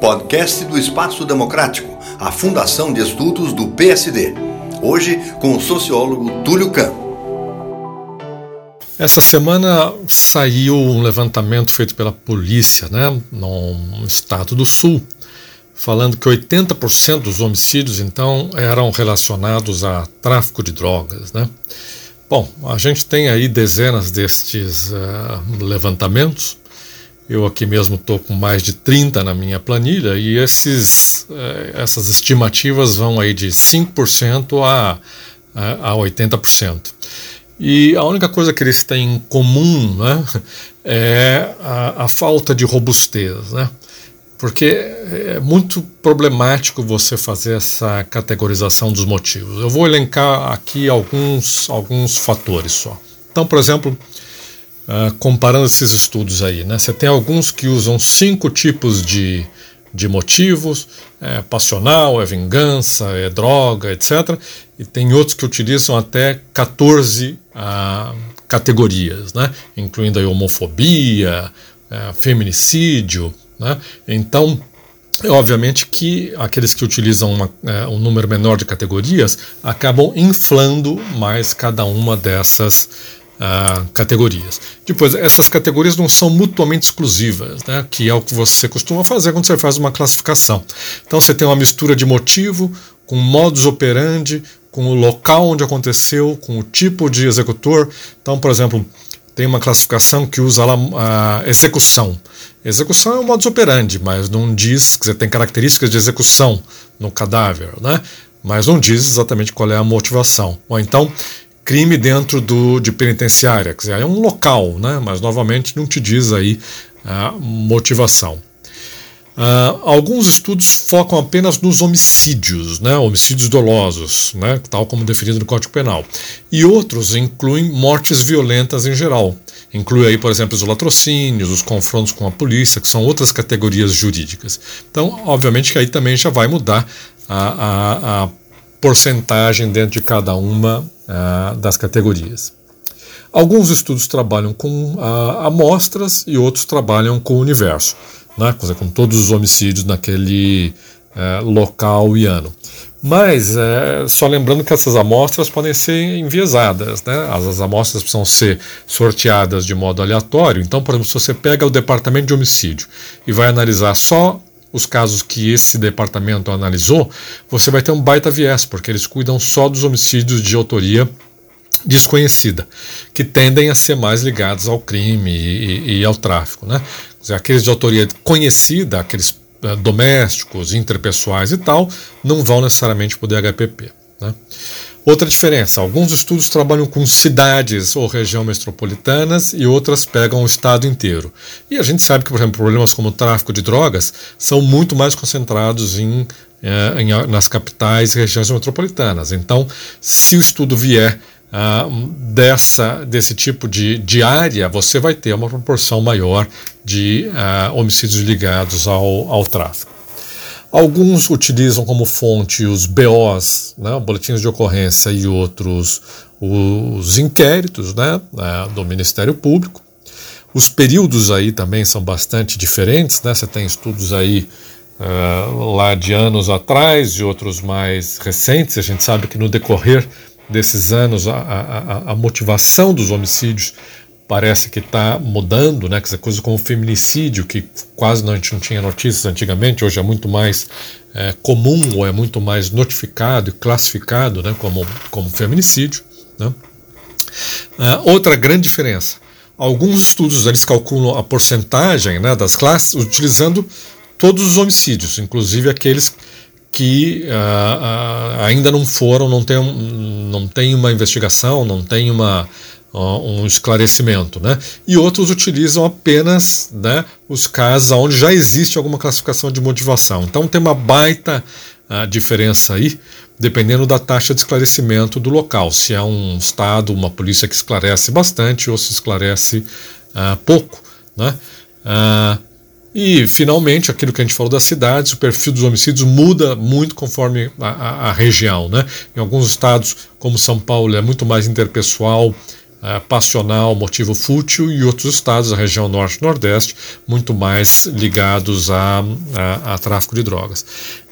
Podcast do Espaço Democrático, a Fundação de Estudos do PSD. Hoje com o sociólogo Túlio Campos. Essa semana saiu um levantamento feito pela polícia, né, no estado do Sul, falando que 80% dos homicídios então eram relacionados a tráfico de drogas, né? Bom, a gente tem aí dezenas destes uh, levantamentos. Eu aqui mesmo estou com mais de 30 na minha planilha e esses, uh, essas estimativas vão aí de 5% a, a, a 80%. E a única coisa que eles têm em comum né, é a, a falta de robustez. Né? Porque é muito problemático você fazer essa categorização dos motivos. Eu vou elencar aqui alguns, alguns fatores só. Então, por exemplo, uh, comparando esses estudos aí, né, você tem alguns que usam cinco tipos de, de motivos: é passional, é vingança, é droga, etc. E tem outros que utilizam até 14 uh, categorias, né, incluindo a homofobia, uh, feminicídio né? Então, é obviamente que aqueles que utilizam uma, é, um número menor de categorias acabam inflando mais cada uma dessas uh, categorias. Depois, essas categorias não são mutuamente exclusivas, né? que é o que você costuma fazer quando você faz uma classificação. Então, você tem uma mistura de motivo com modus operandi, com o local onde aconteceu, com o tipo de executor. Então, por exemplo, tem uma classificação que usa lá a execução. Execução é um modus operandi, mas não diz que você tem características de execução no cadáver, né? mas não diz exatamente qual é a motivação. Ou então, crime dentro do, de penitenciária, quer dizer, é um local, né? mas novamente não te diz aí a motivação. Uh, alguns estudos focam apenas nos homicídios, né, homicídios dolosos, né, tal como definido no Código Penal. E outros incluem mortes violentas em geral. Inclui aí, por exemplo, os latrocínios, os confrontos com a polícia, que são outras categorias jurídicas. Então, obviamente que aí também já vai mudar a, a, a porcentagem dentro de cada uma uh, das categorias. Alguns estudos trabalham com uh, amostras e outros trabalham com o universo né, com todos os homicídios naquele é, local e ano. Mas, é, só lembrando que essas amostras podem ser enviesadas, né? As, as, amostras precisam ser sorteadas de modo aleatório. Então, por exemplo, se você pega o departamento de homicídio e vai analisar só os casos que esse departamento analisou, você vai ter um baita viés, porque eles cuidam só dos homicídios de autoria desconhecida, que tendem a ser mais ligados ao crime e, e, e ao tráfico. Né? aqueles de autoria conhecida, aqueles uh, domésticos, interpessoais e tal, não vão necessariamente o DHPP. Né? Outra diferença: alguns estudos trabalham com cidades ou região metropolitanas e outras pegam o estado inteiro. E a gente sabe que, por exemplo, problemas como o tráfico de drogas são muito mais concentrados em, eh, em nas capitais e regiões metropolitanas. Então, se o estudo vier uh, dessa, desse tipo de, de área, você vai ter uma proporção maior de uh, homicídios ligados ao, ao tráfico. Alguns utilizam como fonte os BOs, né, boletins de ocorrência, e outros os inquéritos né, uh, do Ministério Público. Os períodos aí também são bastante diferentes, né? Você tem estudos aí uh, lá de anos atrás e outros mais recentes. A gente sabe que no decorrer desses anos, a, a, a motivação dos homicídios parece que está mudando, né? Quer dizer, coisas como o feminicídio, que quase não, a gente não tinha notícias antigamente, hoje é muito mais é, comum ou é muito mais notificado e classificado né, como, como feminicídio. Né? Uh, outra grande diferença, alguns estudos eles calculam a porcentagem né, das classes utilizando todos os homicídios, inclusive aqueles que uh, uh, ainda não foram, não tem, não tem uma investigação, não tem uma, um esclarecimento. Né? E outros utilizam apenas né, os casos onde já existe alguma classificação de motivação. Então tem uma baita diferença aí, dependendo da taxa de esclarecimento do local. Se é um Estado, uma polícia que esclarece bastante ou se esclarece pouco. Né? E, finalmente, aquilo que a gente falou das cidades, o perfil dos homicídios muda muito conforme a, a, a região. Né? Em alguns estados, como São Paulo, é muito mais interpessoal é, passional, motivo fútil, e outros estados da região norte e nordeste, muito mais ligados a, a, a, tráfico de drogas.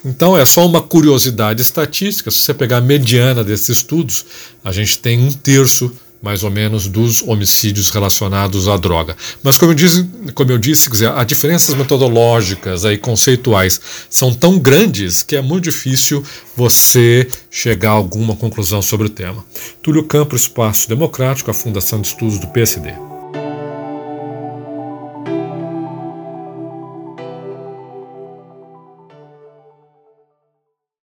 Então é só uma curiosidade estatística, se você pegar a mediana desses estudos, a gente tem um terço mais ou menos dos homicídios relacionados à droga. Mas como eu disse, como eu disse, dizer, as diferenças metodológicas e conceituais são tão grandes que é muito difícil você chegar a alguma conclusão sobre o tema. Túlio Campo, Espaço Democrático, a Fundação de Estudos do PSD.